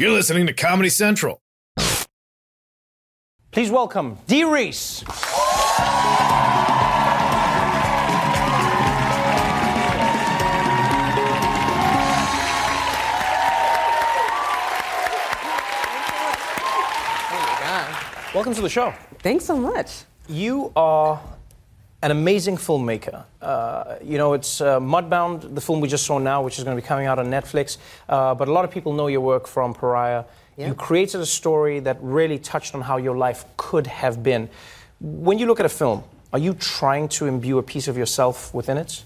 You're listening to Comedy Central. Please welcome Dee Rees. Oh welcome to the show. Thanks so much. You are an amazing filmmaker. Uh, you know, it's uh, Mudbound, the film we just saw now, which is going to be coming out on Netflix. Uh, but a lot of people know your work from Pariah. Yeah. You created a story that really touched on how your life could have been. When you look at a film, are you trying to imbue a piece of yourself within it?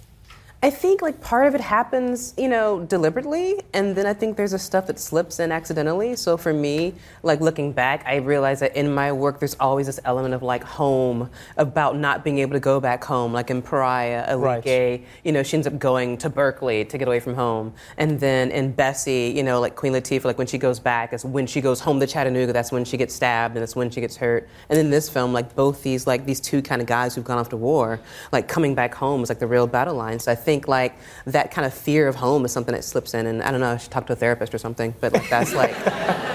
I think like part of it happens, you know, deliberately, and then I think there's a stuff that slips in accidentally. So for me, like looking back, I realize that in my work, there's always this element of like home, about not being able to go back home. Like in Pariah, Alike Right. Gay, you know, she ends up going to Berkeley to get away from home, and then in Bessie, you know, like Queen Latifah, like when she goes back, is when she goes home to Chattanooga. That's when she gets stabbed, and that's when she gets hurt. And in this film, like both these like these two kind of guys who've gone off to war, like coming back home is like the real battle line. So I think like that kind of fear of home is something that slips in, and I don't know, I should talk to a therapist or something, but like that's like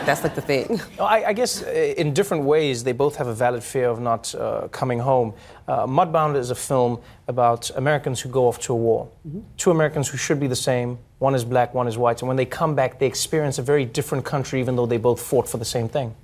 that's like the thing. I, I guess uh, in different ways, they both have a valid fear of not uh, coming home. Uh, Mudbound is a film about Americans who go off to a war. Two Americans who should be the same. One is black, one is white. And when they come back, they experience a very different country, even though they both fought for the same thing.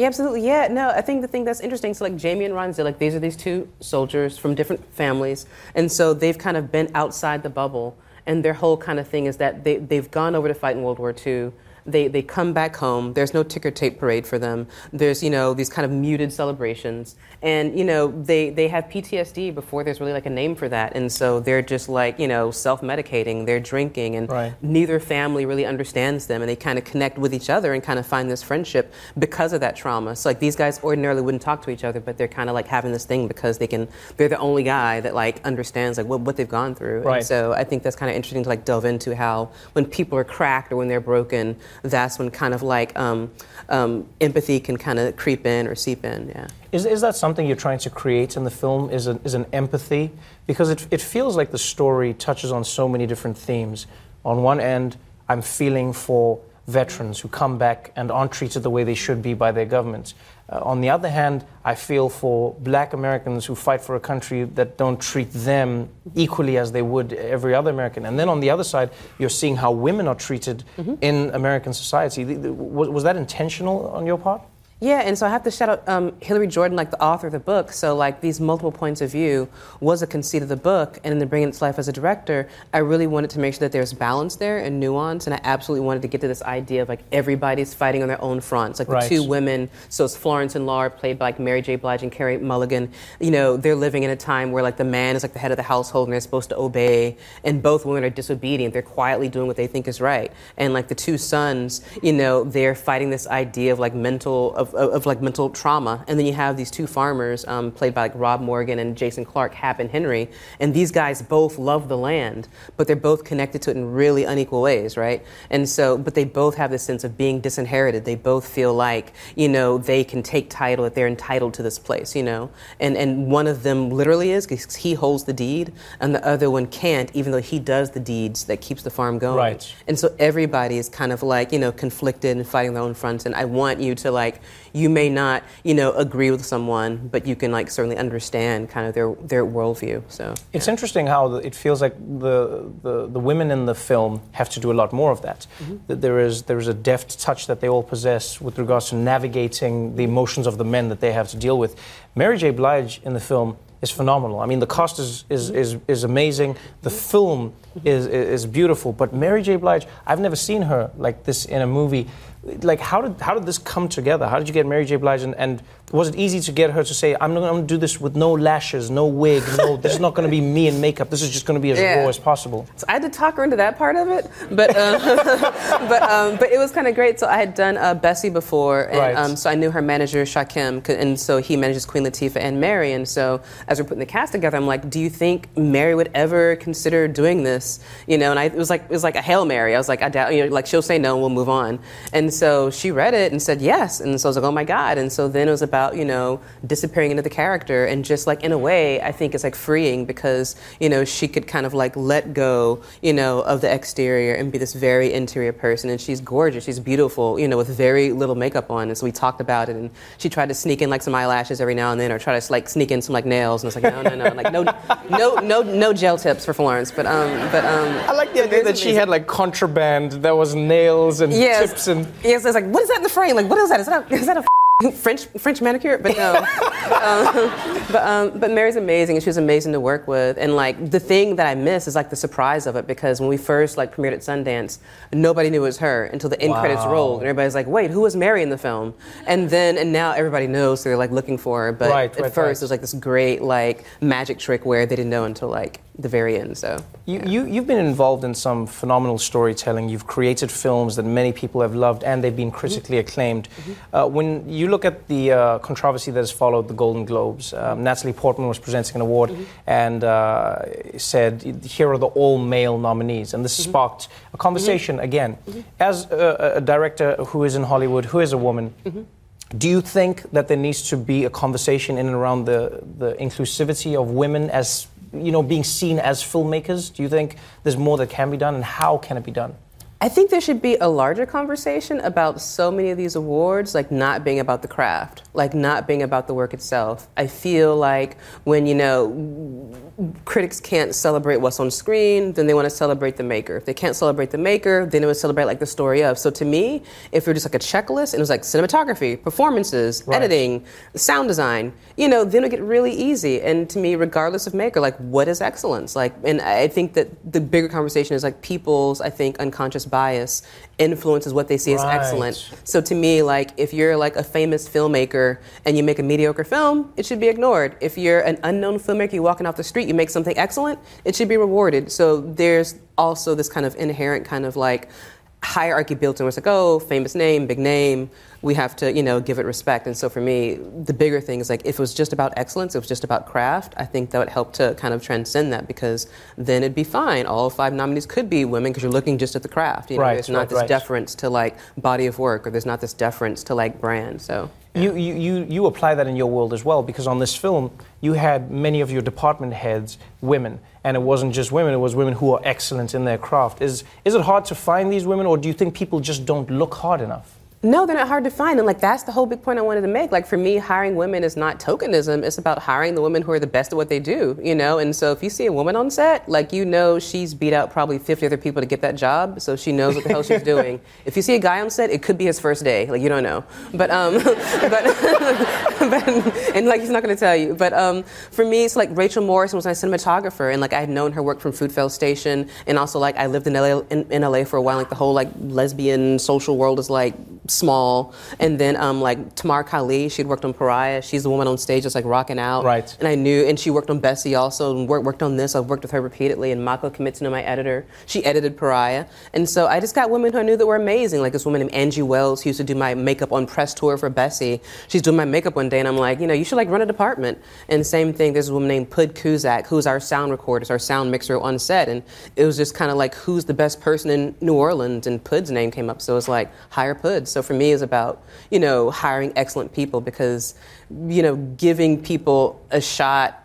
Yeah, absolutely. Yeah, no, I think the thing that's interesting, so like Jamie and Ronsel, like these are these two soldiers from different families, and so they've kind of been outside the bubble, and their whole kind of thing is that they, they've gone over to fight in World War II. They, they come back home. There's no ticker tape parade for them. There's, you know, these kind of muted celebrations. And, you know, they, they have PTSD before there's really like a name for that. And so they're just like, you know, self medicating, they're drinking, and Right. neither family really understands them. And they kind of connect with each other and kind of find this friendship because of that trauma. So, like, these guys ordinarily wouldn't talk to each other, but they're kind of like having this thing because they can, they're the only guy that like understands like what, what they've gone through. Right. And so I think that's kind of interesting to like delve into how when people are cracked or when they're broken, that's when kind of like um, um, empathy can kind of creep in or seep in. Yeah. Is, is that something you're trying to create in the film? Is, a, is an empathy? Because it, it feels like the story touches on so many different themes. On one end, I'm feeling for veterans who come back and aren't treated the way they should be by their governments. Uh, on the other hand, I feel for black Americans who fight for a country that don't treat them equally as they would every other American. And then on the other side, you're seeing how women are treated in American society. The- the- Was, was that intentional on your part? Yeah, and so I have to shout out um, Hillary Jordan, like the author of the book. So, like, these multiple points of view was a conceit of the book. And in the bringing it to life as a director, I really wanted to make sure that there's balance there and nuance. And I absolutely wanted to get to this idea of like everybody's fighting on their own fronts. Like Right. the two women, so it's Florence and Laura, played by like Mary J. Blige and Carey Mulligan. You know, they're living in a time where like the man is like the head of the household and they're supposed to obey. And both women are disobedient. They're quietly doing what they think is right. And like the two sons, you know, they're fighting this idea of like mental of, of, of, like mental trauma. And then you have these two farmers, um, played by like Rob Morgan and Jason Clarke, Hap and Henry. And these guys both love the land, but they're both connected to it in really unequal ways, right? And so, but they both have this sense of being disinherited. They both feel like, you know, they can take title, that they're entitled to this place, you know? And, and one of them literally is because he holds the deed, and the other one can't, even though he does the deeds that keeps the farm going. Right. And so everybody is kind of like, you know, conflicted and fighting their own fronts. And I want you to like, you may not, you know, agree with someone, but you can like certainly understand kind of their, their worldview. So It's interesting how the, it feels like the, the, the women in the film have to do a lot more of that. Mm-hmm. That there is there is a deft touch that they all possess with regards to navigating the emotions of the men that they have to deal with. Mary J. Blige in the film is phenomenal. I mean, the cost is is, is, is amazing. The film is, is beautiful. But Mary J. Blige, I've never seen her like this in a movie. Like, how did how did this come together? How did you get Mary J. Blige, and, and was it easy to get her to say, "I'm going to do this with no lashes, no wig, no, this is not going to be me in makeup. This is just going to be as Yeah. raw as possible." So I had to talk her into that part of it, but um, but um, but it was kind of great. So I had done uh, Bessie before, and Right. um, so I knew her manager Shakim, and so he manages Queen Latifah and Mary. And so as we're putting the cast together, I'm like, "Do you think Mary would ever consider doing this?" You know, and I, it was like it was like a hail mary. I was like, "I doubt," you know, like she'll say no, and we'll move on. And so she read it and said yes, and so I was like, "Oh my god!" And so then it was about about you know disappearing into the character. And just like in a way I think it's like freeing because you know she could kind of like let go you know of the exterior and be this very interior person. And she's gorgeous. She's beautiful you know with very little makeup on. And so we talked about it. And she tried to sneak in like some eyelashes every now and then or try to like sneak in some like nails. And it's like no no no. Like no no no no gel tips for Florence. But um but um I like the idea that she had like contraband. There was nails and yes. tips and. yes. It's like what is that in the frame? Like what is that? Is that a, is that a French French manicure, but no. um, but um, but Mary's amazing, and she was amazing to work with. And like the thing that I miss is like the surprise of it because when we first like premiered at Sundance, nobody knew it was her until the end credits rolled, and everybody's like, "Wait, who was Mary in the film?" And then and now everybody knows, so they're like looking for her. But Right, at right, first, right. it was like this great like magic trick where they didn't know until like the very end. So You, you, you've been involved in some phenomenal storytelling. You've created films that many people have loved and they've been critically acclaimed. Uh, when you look at the uh, controversy that has followed the Golden Globes, um, Natalie Portman was presenting an award and uh, said, Here are the all male nominees. And this sparked a conversation again. As a, a director who is in Hollywood, who is a woman, do you think that there needs to be a conversation in and around the, the inclusivity of women as you know being seen as filmmakers? Do you think there's more that can be done, and how can it be done? I think there should be a larger conversation about so many of these awards, like not being about the craft, like not being about the work itself. I feel like when, you know, critics can't celebrate what's on screen, then they want to celebrate the maker. If they can't celebrate the maker, then they would celebrate like the story of. So to me, if you're just like a checklist and it was like cinematography, performances, Right. editing, sound design, you know, then it would get really easy. And to me, regardless of maker, like what is excellence? Like, and I think that the bigger conversation is like people's, I think, unconscious bias influences what they see as excellent. So to me, like if you're like a famous filmmaker and you make a mediocre film, it should be ignored. If you're an unknown filmmaker, you're walking off the street, you make something excellent, it should be rewarded. So there's also this kind of inherent kind of like hierarchy built in where it's like, oh, famous name, big name, we have to, you know, give it respect. And so for me, the bigger thing is like if it was just about excellence, it was just about craft, I think that would help to kind of transcend that because then it'd be fine. All five nominees could be women because you're looking just at the craft. You know, Right, there's not right, this right. deference to like body of work or there's not this deference to like brand. So You, you, you, you apply that in your world as well because on this film you had many of your department heads women and it wasn't just women it was women who are excellent in their craft. Is, is it hard to find these women or do you think people just don't look hard enough No, they're not hard to find. And like that's the whole big point I wanted to make. Like for me, hiring women is not tokenism. It's about hiring the women who are the best at what they do, you know? And so if you see a woman on set, like you know she's beat out probably 50 other people to get that job, so she knows what the hell she's doing. If you see a guy on set, it could be his first day. Like you don't know. But um but, but and like he's not gonna tell you. But um for me it's like Rachel Morrison was my cinematographer and like I had known her work from Fruitvale Station and also like I lived in LA in, in LA for a while, like the whole like lesbian social world is like small. And then um, like Tamar Kali, she'd worked on Pariah. She's the woman on stage that's like rocking out. Right. And I knew, and she worked on Bessie also, and worked, worked on this. I've worked with her repeatedly. And Mako Kamitsuna, my editor, she edited Pariah. And so I just got women who I knew that were amazing. Like this woman named Angie Wells, who used to do my makeup on press tour for Bessie. She's doing my makeup one day, and I'm like, you know, you should like run a department. And same thing, there's a woman named Pud Cusack, who's our sound recorder, our sound mixer on set. And it was just kind of like, who's the best person in New Orleans? And Pud's name came up. So it was like, hire Pud. So for me, it's about, you know, hiring excellent people because, you know, giving people a shot.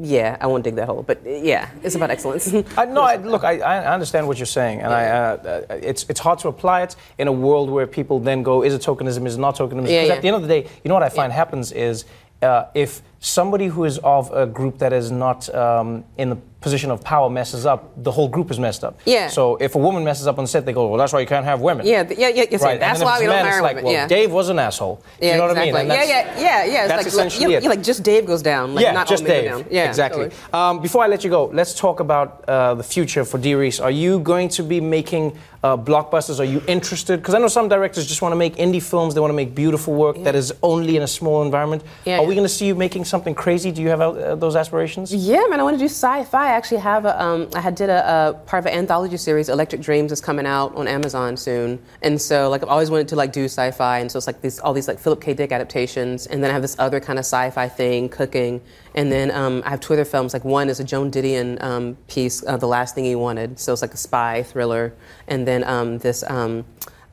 Yeah, I won't dig that hole, but yeah, it's about excellence. I, no, I, look, I, I understand what you're saying, and I, uh, uh, it's, it's hard to apply it in a world where people then go, is it tokenism, is it not tokenism? Yeah, yeah. at the end of the day, you know what I find happens is uh, if somebody who is of a group that is not um, in the position of power messes up, the whole group is messed up. Yeah. So if a woman messes up on set, they go, well, that's why you can't have women. yeah, yeah, yeah. Right. That's why we don't man, hire like, women. well, yeah. Dave was an asshole. Yeah, you know exactly. what I mean? And yeah, yeah, yeah, yeah. It's that's like, essentially yeah, it. yeah, like just Dave goes down. Like yeah, not just Dave. Down. Yeah, exactly. totally. Um, before I let you go, let's talk about uh, the future for Dee Rees. Are you going to be making uh, blockbusters? Are you interested? Because I know some directors just want to make indie films. They want to make beautiful work that is only in a small environment. Yeah, Are we going to see you making something crazy? Do you have uh, those aspirations? Yeah, man, I want to do sci-fi. I actually have a, um, I had did a, a part of an anthology series, Electric Dreams, is coming out on Amazon soon, and so like I've always wanted to like do sci-fi, and so it's like these all these like Philip K. Dick adaptations, and then I have this other kind of sci-fi thing, cooking, and then um, I have two other films. Like one is a Joan Didion um, piece, uh, The Last Thing He Wanted, so it's like a spy thriller, and then um, this. Um,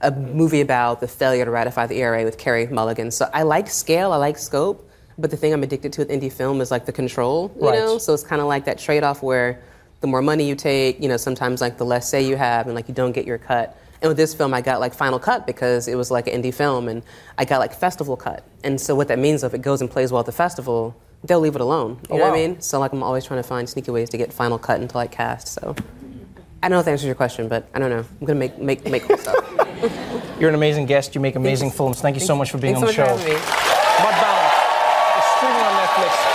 a movie about the failure to ratify the ERA with Carey Mulligan. So I like scale, I like scope, but the thing I'm addicted to with indie film is like the control, you Right. know? So it's kind of like that trade off where the more money you take, you know, sometimes like the less say you have and like you don't get your cut. And with this film, I got like final cut because it was like an indie film and I got like festival cut. And so what that means if it goes and plays well at the festival, they'll leave it alone. You Oh, know what. I mean? So like I'm always trying to find sneaky ways to get final cut until I cast. So I don't know if that answers your question, but I don't know. I'm gonna make make make cool stuff. You're an amazing guest. You make amazing films. Thank you so much for being Thanks on so the show. for having me. Mudbound. It's streaming on